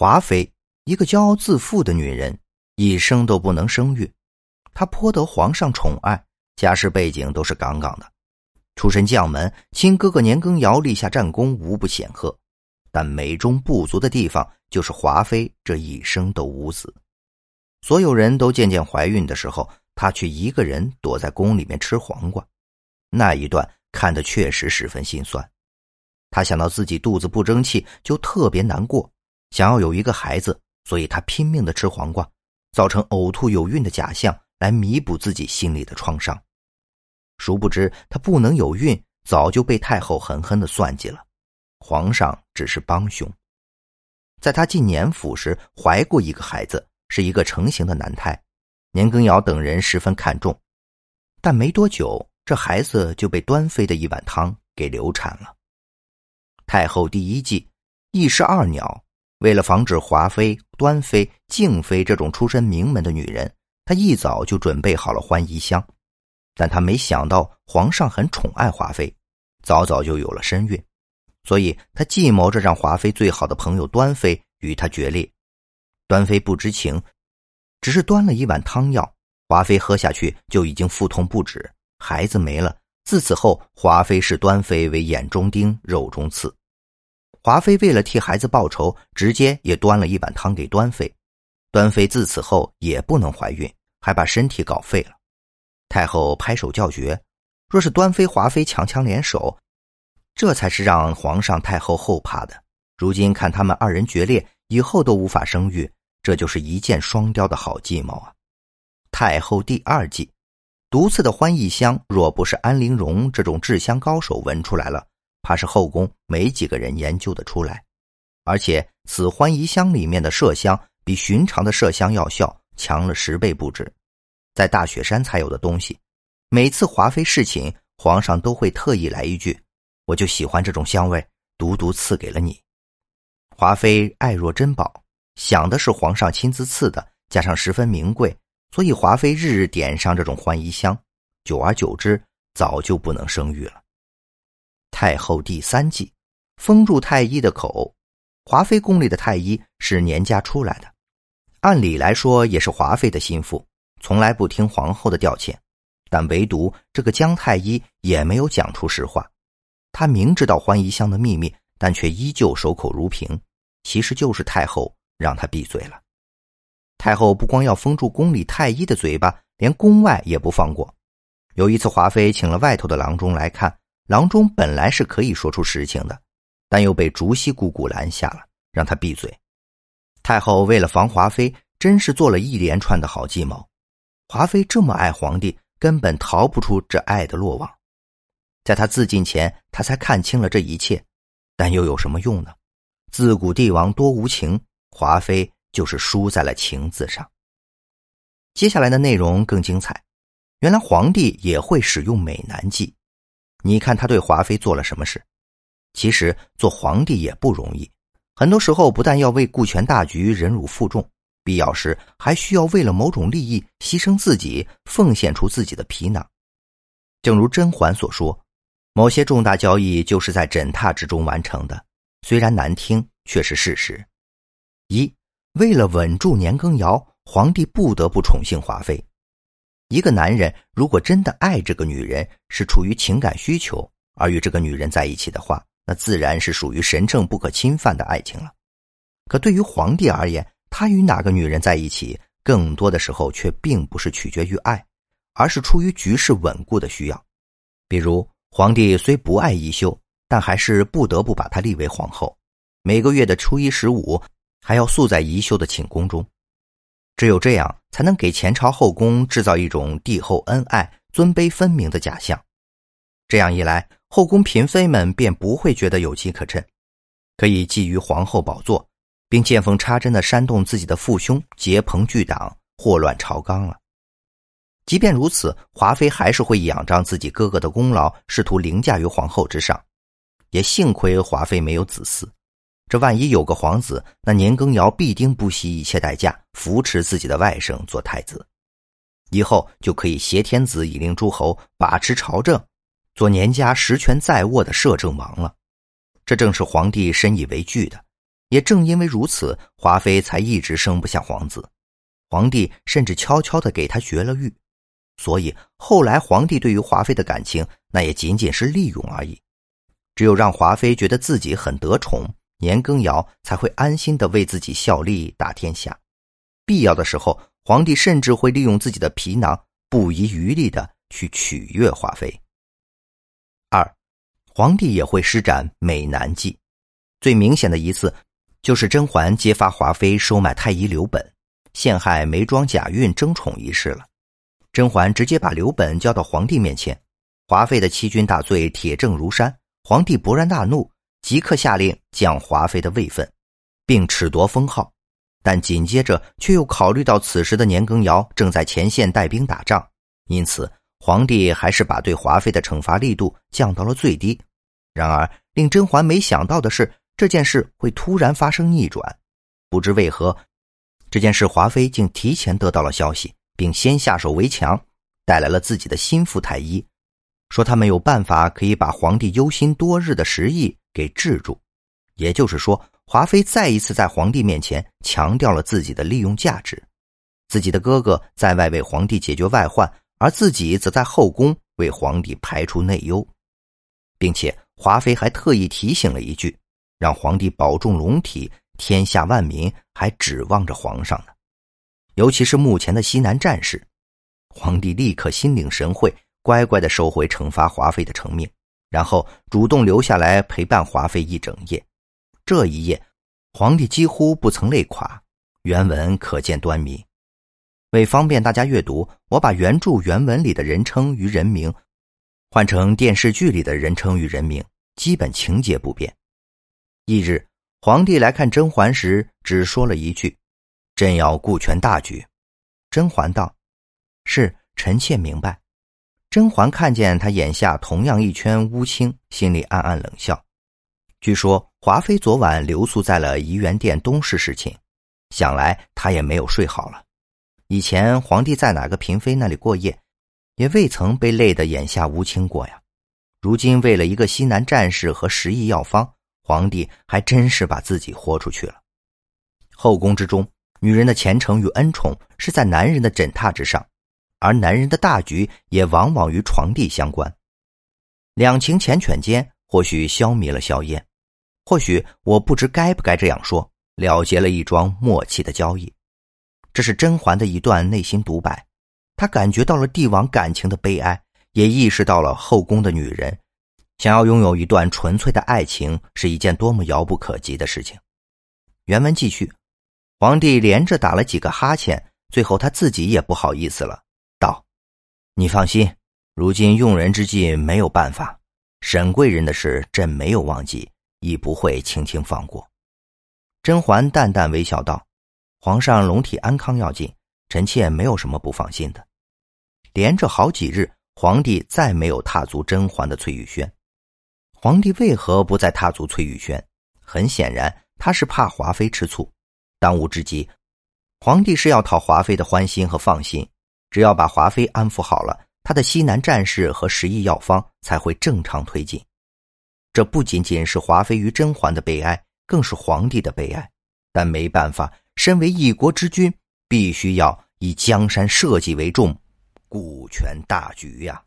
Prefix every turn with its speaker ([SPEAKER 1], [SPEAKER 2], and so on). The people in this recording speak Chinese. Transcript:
[SPEAKER 1] 华妃，一个骄傲自负的女人，一生都不能生育。她颇得皇上宠爱，家世背景都是杠杠的。出身将门，亲哥哥年羹尧立下战功，无不显赫。但美中不足的地方，就是华妃这一生都无子。所有人都渐渐怀孕的时候，她却一个人躲在宫里面吃黄瓜。那一段看得确实十分心酸。她想到自己肚子不争气，就特别难过，想要有一个孩子，所以她拼命的吃黄瓜，造成呕吐有孕的假象，来弥补自己心里的创伤。殊不知，她不能有孕，早就被太后狠狠的算计了。皇上只是帮凶。在她进年府时，怀过一个孩子，是一个成型的男胎，年羹尧等人十分看重。但没多久，这孩子就被端妃的一碗汤给流产了。太后第一计，一石二鸟。为了防止华妃、端妃、静妃这种出身名门的女人，她一早就准备好了欢宜香。但他没想到皇上很宠爱华妃，早早就有了身孕，所以他计谋着让华妃最好的朋友端妃与他决裂。端妃不知情，只是端了一碗汤药，华妃喝下去就已经腹痛不止，孩子没了。自此后，华妃视端妃为眼中钉、肉中刺。华妃为了替孩子报仇，直接也端了一碗汤给端妃。端妃自此后也不能怀孕，还把身体搞废了。太后拍手叫绝，若是端妃、华妃强强联手，这才是让皇上、太后后怕的。如今看他们二人决裂，以后都无法生育，这就是一箭双雕的好计谋啊！太后第二计，毒刺的欢宜香，若不是安陵容这种制香高手闻出来了，怕是后宫没几个人研究得出来。而且此欢宜香里面的麝香，比寻常的麝香药效强了十倍不止。在大雪山才有的东西，每次华妃侍寝，皇上都会特意来一句：“我就喜欢这种香味，独独赐给了你。”华妃爱若珍宝，想的是皇上亲自赐的，加上十分名贵，所以华妃日日点上这种欢宜香，久而久之，早就不能生育了。太后第三计，封住太医的口。华妃宫里的太医是年家出来的，按理来说也是华妃的心腹。从来不听皇后的调遣，但唯独这个姜太医也没有讲出实话。他明知道欢宜香的秘密，但却依旧守口如瓶。其实就是太后让他闭嘴了。太后不光要封住宫里太医的嘴巴，连宫外也不放过。有一次，华妃请了外头的郎中来看，郎中本来是可以说出实情的，但又被竹溪姑姑拦下了，让他闭嘴。太后为了防华妃，真是做了一连串的好计谋。华妃这么爱皇帝，根本逃不出这爱的落网。在他自尽前，他才看清了这一切，但又有什么用呢？自古帝王多无情，华妃就是输在了情字上。接下来的内容更精彩。原来皇帝也会使用美男计，你看他对华妃做了什么事？其实做皇帝也不容易，很多时候不但要为顾全大局忍辱负重。必要时还需要为了某种利益牺牲自己，奉献出自己的皮囊。正如甄嬛所说，某些重大交易就是在枕榻之中完成的，虽然难听，却是事实。一，为了稳住年羹尧，皇帝不得不宠幸华妃。一个男人如果真的爱这个女人，是出于情感需求而与这个女人在一起的话，那自然是属于神圣不可侵犯的爱情了。可对于皇帝而言，他与哪个女人在一起，更多的时候却并不是取决于爱，而是出于局势稳固的需要。比如，皇帝虽不爱宜修，但还是不得不把她立为皇后，每个月的初一十五还要宿在宜修的寝宫中。只有这样，才能给前朝后宫制造一种帝后恩爱、尊卑分明的假象。这样一来，后宫嫔妃们便不会觉得有机可乘，可以觊觎皇后宝座。并见缝插针的煽动自己的父兄结朋聚党，祸乱朝纲了。即便如此，华妃还是会仰仗自己哥哥的功劳，试图凌驾于皇后之上。也幸亏华妃没有子嗣，这万一有个皇子，那年羹尧必定不惜一切代价扶持自己的外甥做太子，以后就可以挟天子以令诸侯，把持朝政，做年家实权在握的摄政王了。这正是皇帝深以为惧的。也正因为如此，华妃才一直生不下皇子。皇帝甚至悄悄的给她绝了育，所以后来皇帝对于华妃的感情，那也仅仅是利用而已。只有让华妃觉得自己很得宠，年羹尧才会安心的为自己效力打天下。必要的时候，皇帝甚至会利用自己的皮囊，不遗余力的去取悦华妃。二，皇帝也会施展美男计，最明显的一次，就是甄嬛揭发华妃收买太医刘本。陷害眉庄贾孕争宠一事了，甄嬛直接把刘本交到皇帝面前，华妃的欺君大罪铁证如山，皇帝勃然大怒，即刻下令降华妃的位分，并褫夺封号。但紧接着却又考虑到此时的年羹尧正在前线带兵打仗，因此皇帝还是把对华妃的惩罚力度降到了最低。然而令甄嬛没想到的是，这件事会突然发生逆转，不知为何。这件事，华妃竟提前得到了消息，并先下手为强，带来了自己的心腹太医，说他们有办法可以把皇帝忧心多日的食意给制住。也就是说，华妃再一次在皇帝面前强调了自己的利用价值。自己的哥哥在外为皇帝解决外患，而自己则在后宫为皇帝排除内忧，并且华妃还特意提醒了一句，让皇帝保重龙体。天下万民还指望着皇上呢，尤其是目前的西南战事，皇帝立刻心领神会，乖乖的收回惩罚华妃的成命，然后主动留下来陪伴华妃一整夜。这一夜，皇帝几乎不曾累垮。原文可见端倪。为方便大家阅读，我把原著原文里的人称与人名换成电视剧里的人称与人名，基本情节不变。翌日。皇帝来看甄嬛时，只说了一句：“朕要顾全大局。”甄嬛道：“是，臣妾明白。”甄嬛看见他眼下同样一圈乌青，心里暗暗冷笑。据说华妃昨晚留宿在了怡园殿东室侍寝，想来她也没有睡好了。以前皇帝在哪个嫔妃那里过夜，也未曾被累得眼下乌青过呀。如今为了一个西南战士和十亿药方。皇帝还真是把自己豁出去了。后宫之中，女人的前程与恩宠是在男人的枕榻之上，而男人的大局也往往与床地相关。两情缱绻间，或许消弭了硝烟，或许我不知该不该这样说，了结了一桩默契的交易。这是甄嬛的一段内心独白，她感觉到了帝王感情的悲哀，也意识到了后宫的女人。想要拥有一段纯粹的爱情是一件多么遥不可及的事情。原文继续，皇帝连着打了几个哈欠，最后他自己也不好意思了，道：“你放心，如今用人之际没有办法，沈贵人的事朕没有忘记，亦不会轻轻放过。”甄嬛淡淡微笑道：“皇上龙体安康要紧，臣妾没有什么不放心的。”连着好几日，皇帝再没有踏足甄嬛的翠玉轩。皇帝为何不再踏足翠玉轩？很显然，他是怕华妃吃醋。当务之急，皇帝是要讨华妃的欢心和放心。只要把华妃安抚好了，他的西南战事和十亿药方才会正常推进。这不仅仅是华妃与甄嬛的悲哀，更是皇帝的悲哀。但没办法，身为一国之君，必须要以江山社稷为重，顾全大局呀。